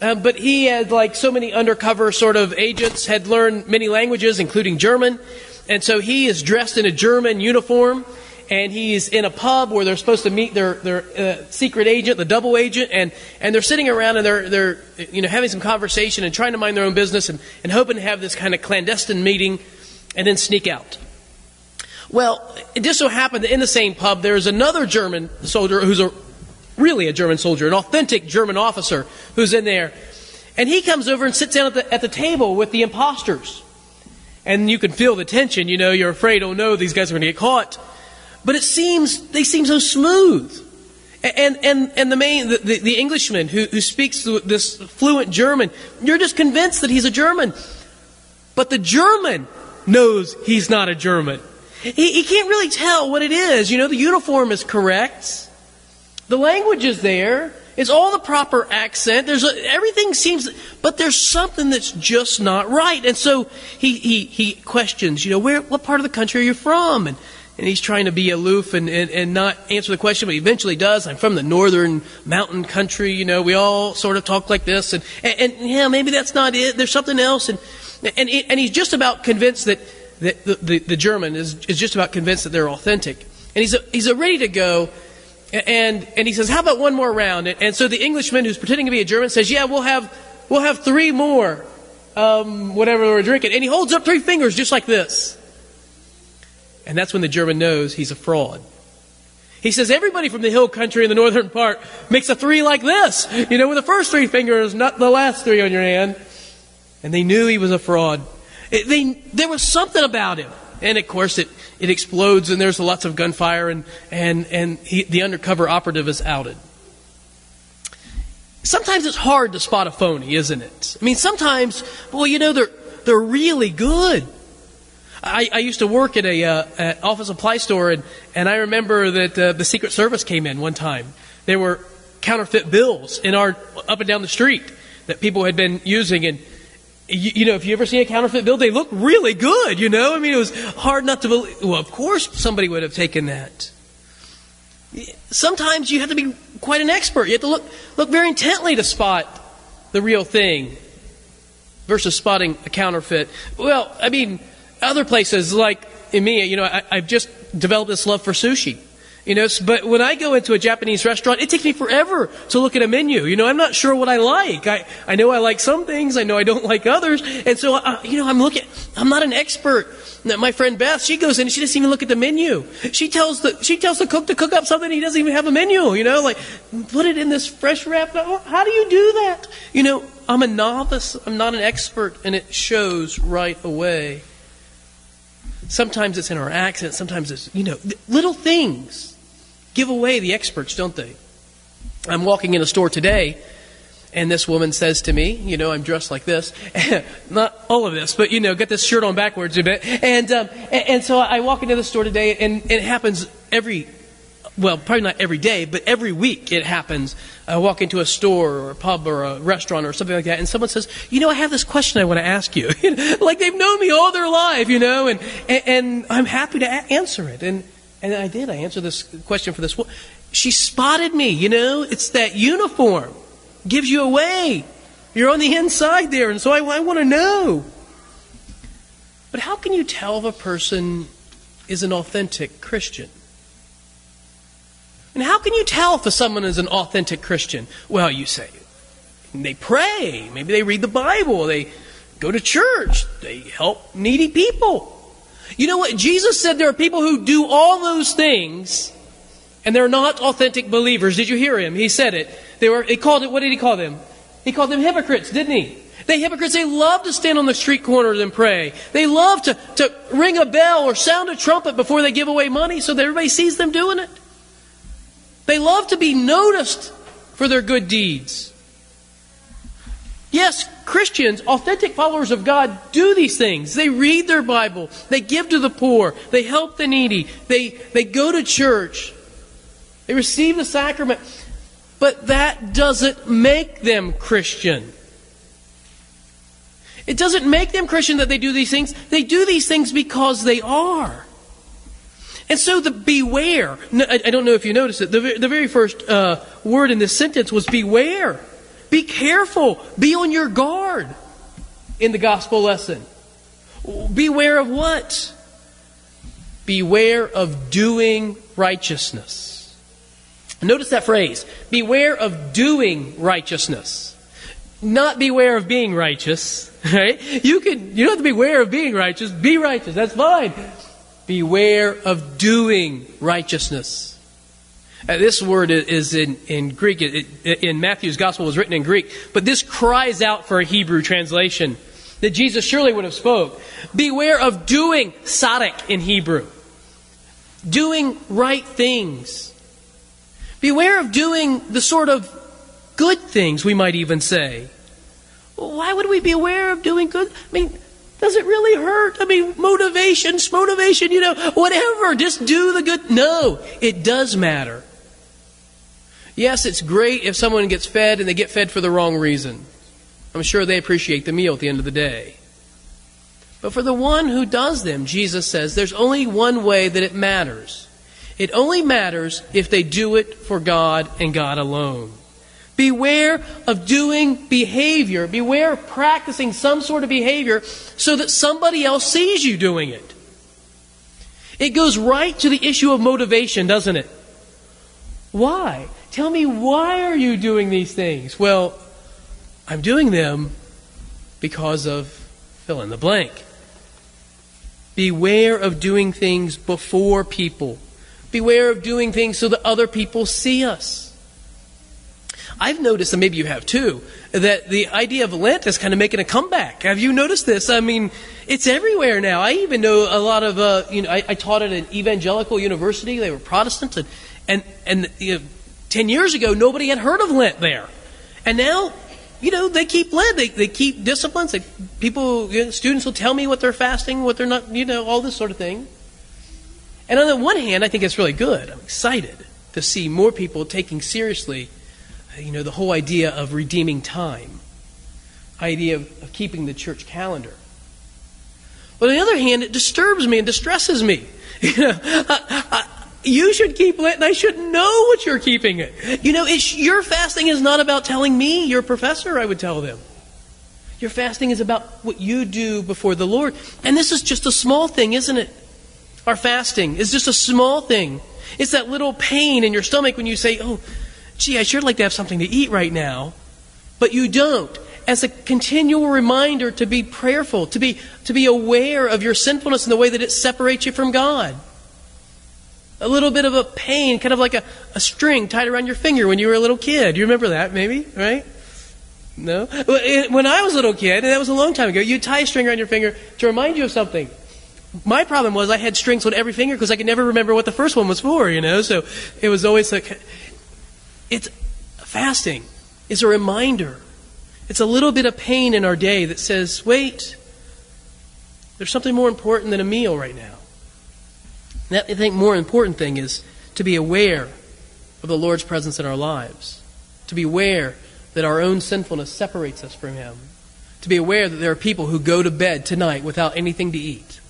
Uh, but he had, like so many undercover sort of agents, had learned many languages, including German. And so he is dressed in a German uniform, and he's in a pub where they're supposed to meet their, their uh, secret agent, the double agent, and, and they're sitting around and they're, they're you know, having some conversation and trying to mind their own business and, and hoping to have this kind of clandestine meeting and then sneak out. Well, it just so happened that in the same pub there's another German soldier who's a really a German soldier, an authentic German officer who's in there. And he comes over and sits down at the, at the table with the imposters. And you can feel the tension, you know, you're afraid, oh no, these guys are going to get caught. But it seems, they seem so smooth. And, and, and the main, the, the, the Englishman who, who speaks this fluent German, you're just convinced that he's a German. But the German knows he's not a German. He, he can't really tell what it is. You know, the uniform is correct. The language is there. It's all the proper accent. There's a, everything seems, but there's something that's just not right. And so he, he, he questions, you know, where, what part of the country are you from? And, and he's trying to be aloof and, and, and not answer the question, but he eventually does. I'm from the northern mountain country. You know, we all sort of talk like this. And, and, and yeah, maybe that's not it. There's something else. And, and, and he's just about convinced that, that the, the, the German is, is just about convinced that they're authentic. And he's, a he's ready to go and, and he says, How about one more round? And, and so the Englishman who's pretending to be a German says, Yeah, we'll have, we'll have three more, um, whatever we're drinking. And he holds up three fingers just like this. And that's when the German knows he's a fraud. He says everybody from the hill country in the northern part makes a three like this, you know, with the first three fingers, not the last three on your hand. And they knew he was a fraud. It, they, there was something about him. And of course, it, it explodes and there's lots of gunfire and, and, and he, the undercover operative is outed. Sometimes it's hard to spot a phony, isn't it? I mean, sometimes, well, you know, they're, they're really good. I, I used to work at a uh, at office supply store, and, and I remember that uh, the Secret Service came in one time. There were counterfeit bills in our up and down the street that people had been using, and you, you, know, if you ever seen a counterfeit bill, they look really good, you know? I mean, it was hard not to believe. Well, of course somebody would have taken that. Sometimes you have to be quite an expert. You have to look, look very intently to spot the real thing versus spotting a counterfeit. Well, I mean, other places like in me, you know, I, I've just developed this love for sushi. You know, but when I go into a Japanese restaurant, it takes me forever to look at a menu. You know, I'm not sure what I like. I, I know I like some things. I know I don't like others. And so, uh, you know, I'm looking, I'm not an expert. My friend Beth, she goes in and she doesn't even look at the menu. She tells the, she tells the cook to cook up something he doesn't even have a menu. You know, like, put it in this fresh wrap. How do you do that? You know, I'm a novice. I'm not an expert and it shows right away. Sometimes it's in our accent. Sometimes it's, you know, little things give away the experts, don't they? I'm walking in a store today, and this woman says to me, you know, I'm dressed like this, not all of this, but you know, get this shirt on backwards a bit, and um, and, and, so I walk into the store today, and, and, it happens every, well, probably not every day, but every week it happens. I walk into a store or a pub or a restaurant or something like that, and someone says, you know, I have this question I want to ask you, like they've known me all their life, you know, and and, and I'm happy to a- answer it, and and I did. I answered this question for this woman. She spotted me, you know. It's that uniform. Gives you away. You're on the inside there, and so I, I want to know. But how can you tell if a person is an authentic Christian? And how can you tell if someone is an authentic Christian? Well, you say, they pray. Maybe they read the Bible. They go to church. They help needy people. You know what? Jesus said there are people who do all those things and they're not authentic believers. Did you hear him? He said it. They were, he called it, what did he call them? He called them hypocrites, didn't he? They hypocrites, they love to stand on the street corners and pray. They love to, to ring a bell or sound a trumpet before they give away money so that everybody sees them doing it. They love to be noticed for their good deeds. Yes, Christians, authentic followers of God, do these things. They read their Bible, they give to the poor, they help the needy, they, they go to church, they receive the sacrament. But that doesn't make them Christian. It doesn't make them Christian that they do these things. They do these things because they are. And so the beware, I don't know if you noticed it, the, very first uh, word in this sentence was beware. Be careful. Be on your guard in the gospel lesson. Beware of what? Beware of doing righteousness. Notice that phrase. Beware of doing righteousness. Not beware of being righteous. Right? You can you don't have to beware of being righteous. Be righteous. That's fine. Beware of doing righteousness. Uh, this word is in, in Greek. It, it, in Matthew's gospel was written in Greek, but this cries out for a Hebrew translation that Jesus surely would have spoke. Beware of doing sadik in Hebrew. Doing right things. Beware of doing the sort of good things, we might even say. Why would we be aware of doing good? I mean, does it really hurt? I mean, motivations, motivation, you know, whatever. Just do the good. No, it does matter. Yes, it's great if someone gets fed and they get fed for the wrong reason. I'm sure they appreciate the meal at the end of the day. But for the one who does them, Jesus says there's only one way that it matters. It only matters if they do it for God and God alone. Beware of doing behavior. Beware of practicing some sort of behavior so that somebody else sees you doing it. It goes right to the issue of motivation, doesn't it? Why? Tell me, why are you doing these things? Well, I'm doing them because of fill in the blank. Beware of doing things before people. Beware of doing things so that other people see us. I've noticed, and maybe you have too, that the idea of Lent is kind of making a comeback. Have you noticed this? I mean, it's everywhere now. I even know a lot of, uh, you know, I, I, taught at an evangelical university. They were Protestants, and and and you know, ten years ago nobody had heard of Lent there, and now. You know, they keep Lent. They, they keep disciplines. They, people, you know, students will tell me what they're fasting, what they're not, you know, all this sort of thing. And on the one hand, I think it's really good. I'm excited to see more people taking seriously uh, you know, the whole idea of redeeming time, idea of, of keeping the church calendar. But on the other hand, it disturbs me and distresses me. You know, I, I, you should keep it, and I should know what you're keeping it. You know, your fasting is not about telling me, your professor, I would tell them. Your fasting is about what you do before the Lord. And this is just a small thing, isn't it? Our fasting is just a small thing. It's that little pain in your stomach when you say, oh, gee, I sure like to have something to eat right now, but you don't. As a continual reminder to be prayerful, to be, to be aware of your sinfulness and the way that it separates you from God. A little bit of a pain, kind of like a, a string tied around your finger when you were a little kid. You remember that, maybe, right? No? When I was a little kid, and that was a long time ago, you'd tie a string around your finger to remind you of something. My problem was I had strings on every finger because I could never remember what the first one was for, you know? So it was always like, it's fasting is a reminder. It's a little bit of pain in our day that says, wait, there's something more important than a meal right now. That, I think, more important thing is to be aware of the Lord's presence in our lives, to be aware that our own sinfulness separates us from Him, to be aware that there are people who go to bed tonight without anything to eat,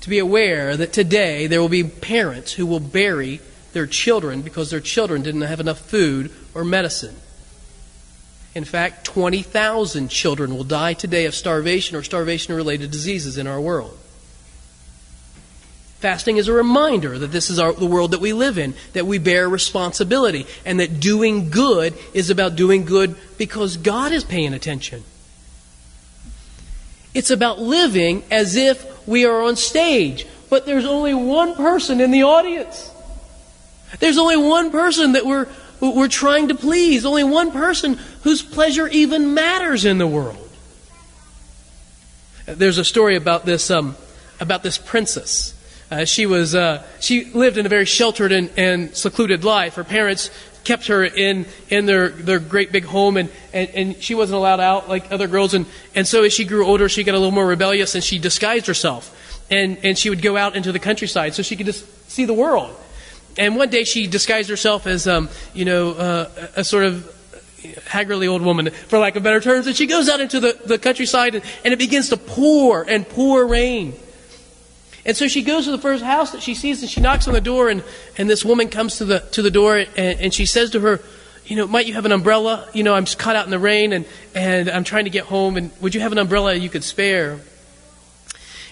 to be aware that today there will be parents who will bury their children because their children didn't have enough food or medicine. In fact, 20,000 children will die today of starvation or starvation related diseases in our world. Fasting is a reminder that this is our, the world that we live in, that we bear responsibility, and that doing good is about doing good because God is paying attention. It's about living as if we are on stage, but there's only one person in the audience. There's only one person that we're, we're trying to please, only one person whose pleasure even matters in the world. There's a story about this, um, about this princess. Uh, she was uh, she lived in a very sheltered and, and, secluded life. Her parents kept her in in their, their great big home, and, and, and she wasn't allowed out like other girls. And, and so as she grew older, she got a little more rebellious, and she disguised herself. And, and she would go out into the countryside so she could just see the world. And one day she disguised herself as, um, you know, uh, a sort of haggardly old woman, for lack of better terms, and she goes out into the, the countryside and, and it begins to pour and pour rain. And so she goes to the first house that she sees and she knocks on the door and, and this woman comes to the, to the door and, and she says to her, you know, might you have an umbrella? You know, I'm just caught out in the rain and, and I'm trying to get home, and would you have an umbrella you could spare?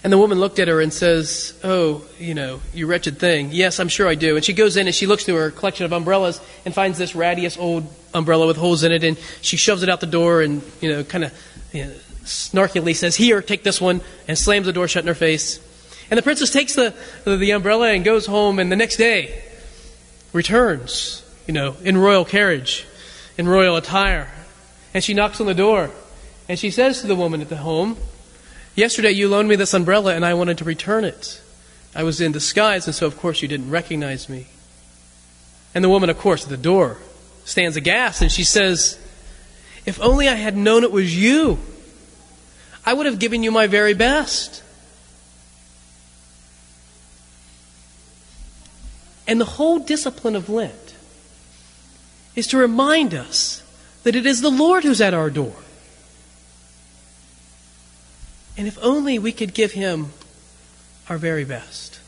And the woman looked at her and says, Oh, you know, you wretched thing. Yes, I'm sure I do. And she goes in and she looks through her collection of umbrellas and finds this rattiest old umbrella with holes in it, and she shoves it out the door and, you know, kind of you know, snarkily says, Here, take this one, and slams the door shut in her face. And the princess takes the, the umbrella and goes home, and the next day returns, you know, in royal carriage, in royal attire. And she knocks on the door, and she says to the woman at the home, Yesterday you loaned me this umbrella, and I wanted to return it. I was in disguise, and so of course you didn't recognize me. And the woman, of course, at the door stands aghast, and she says, If only I had known it was you, I would have given you my very best. And the whole discipline of Lent is to remind us that it is the Lord who's at our door. And if only we could give him our very best.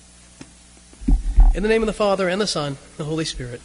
In the name of the Father, and the Son, and the Holy Spirit.